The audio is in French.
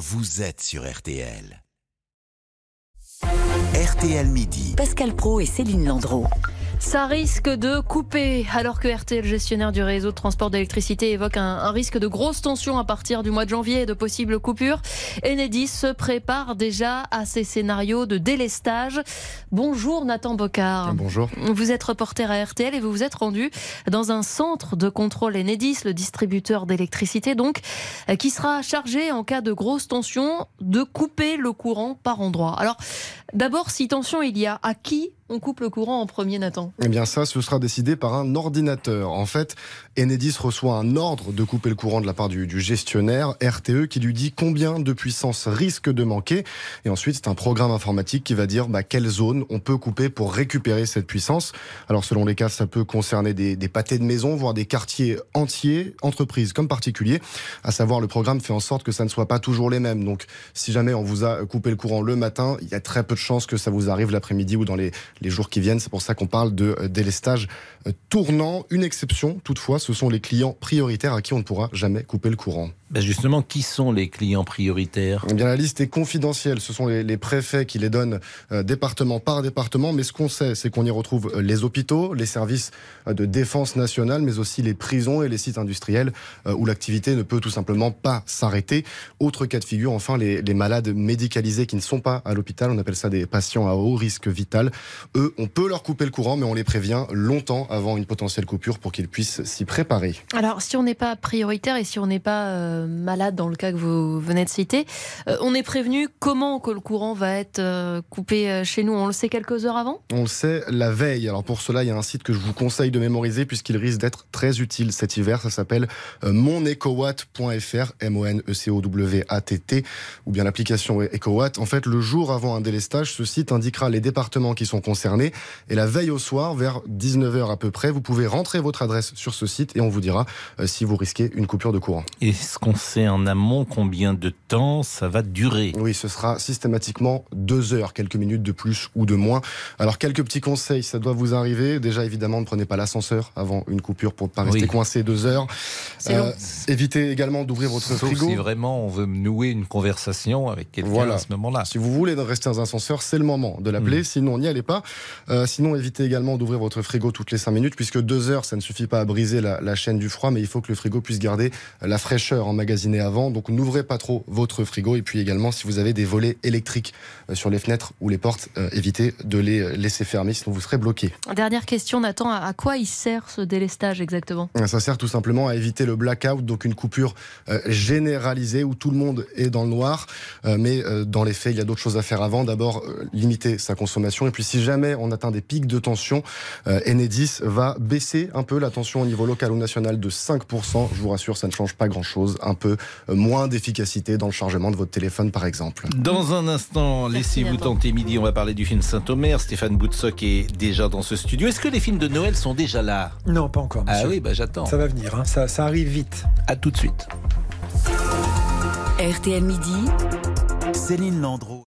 vous êtes sur RTL. RTL Midi. Pascal Pro et Céline Landreau. Ça risque de couper, alors que RTL, gestionnaire du réseau de transport d'électricité, évoque un, un, risque de grosses tensions à partir du mois de janvier et de possibles coupures. Enedis se prépare déjà à ces scénarios de délestage. Bonjour Nathan Bocard. Bonjour. Vous êtes reporter à RTL et vous vous êtes rendu dans un centre de contrôle Enedis, le distributeur d'électricité, donc, qui sera chargé en cas de grosses tensions de couper le courant par endroit. Alors, d'abord, si tension il y a, à qui on coupe le courant en premier, Nathan? Eh bien, ça, ce sera décidé par un ordinateur. En fait, Enedis reçoit un ordre de couper le courant de la part du, gestionnaire, RTE, qui lui dit combien de puissance risque de manquer. Et ensuite, c'est un programme informatique qui va dire bah, quelle zone on peut couper pour récupérer cette puissance. Alors, selon les cas, ça peut concerner des, des pâtés de maison, voire des quartiers entiers, entreprises comme particuliers. À savoir, le programme fait en sorte que ça ne soit pas toujours les mêmes. Donc, si jamais on vous a coupé le courant le matin, il y a très peu de chances que ça vous arrive l'après-midi ou dans les les jours qui viennent. C'est pour ça qu'on parle de délestage tournant. Une exception, toutefois, ce sont les clients prioritaires à qui on ne pourra jamais couper le courant. Ben justement, qui sont les clients prioritaires? Eh bien, La liste est confidentielle. Ce sont les, les préfets qui les donnent euh, département par département. Mais ce qu'on sait, c'est qu'on y retrouve les hôpitaux, les services de défense nationale, mais aussi les prisons et les sites industriels euh, où l'activité ne peut tout simplement pas s'arrêter. Autre cas de figure, enfin, les, les malades médicalisés qui ne sont pas à l'hôpital. On appelle ça des patients à haut risque vital. Eux, on peut leur couper le courant, mais on les prévient longtemps avant une potentielle coupure pour qu'ils puissent s'y préparer. Alors, si on n'est pas prioritaire et si on n'est pas euh, malade dans le cas que vous venez de citer, euh, on est prévenu comment que le courant va être euh, coupé chez nous? On le sait quelques heures avant? On le sait la veille. Alors pour cela, il y a un site que je vous conseille de mémoriser puisqu'il risque d'être très utile cet hiver. Ça s'appelle monecowatt.fr, M-O-N-E-C-O-W-A-T-T, ou bien l'application EcoWatt. En fait, le jour avant un délestage, ce site indiquera les départements qui sont concernés. Et la veille au soir, vers 19h à peu près, vous pouvez rentrer votre adresse sur ce site et on vous dira euh, si vous risquez une coupure de courant. Est-ce qu'on sait en amont combien de temps ça va durer? Oui, ce sera systématiquement deux heures, quelques minutes de plus ou de moins. Alors, quelques petits conseils, ça doit vous arriver. Déjà, évidemment, ne prenez pas l'ascenseur avant une coupure pour ne pas rester oui. coincé deux heures. Euh, évitez également d'ouvrir votre Sauf frigo. si vraiment on veut nouer une conversation avec quelqu'un Voilà. à ce moment-là. Si vous voulez rester dans un ascenseur, c'est le moment de l'appeler. Mm. Sinon, n'y allez pas. Euh, sinon, évitez également d'ouvrir votre frigo toutes les 5 minutes, puisque deux heures, ça ne suffit pas à briser la, la, chaîne du froid, mais il faut que le frigo puisse garder la fraîcheur emmagasinée avant. Donc, n'ouvrez pas trop votre frigo. Et puis également, si vous avez des volets électriques euh, sur les fenêtres ou les portes, euh, évitez de les laisser fermer, sinon vous serez bloqué. Dernière question, Nathan, à quoi il sert ce délestage exactement? Ça sert tout simplement à éviter le blackout, donc une coupure euh, généralisée où tout le monde est dans le noir. Euh, mais euh, dans les faits, il y a d'autres choses à faire avant. D'abord, euh, limiter sa consommation. Et puis, si jamais on atteint des pics de tension, euh, Enedis va baisser un peu la tension au niveau local ou national de 5%. Je vous rassure, ça ne change pas grand-chose. Un peu euh, moins d'efficacité dans le chargement de votre téléphone, par exemple. Dans un instant, laissez-vous tenter midi. On va parler du film Saint-Omer. Stéphane Boutsock est déjà dans ce studio. Est-ce que les films de Noël sont déjà là? Non, pas encore. Monsieur. Ah oui, bah j'attends. Ça va venir, hein. ça, ça arrive vite. À tout de suite. RTL Midi. Céline Landreau.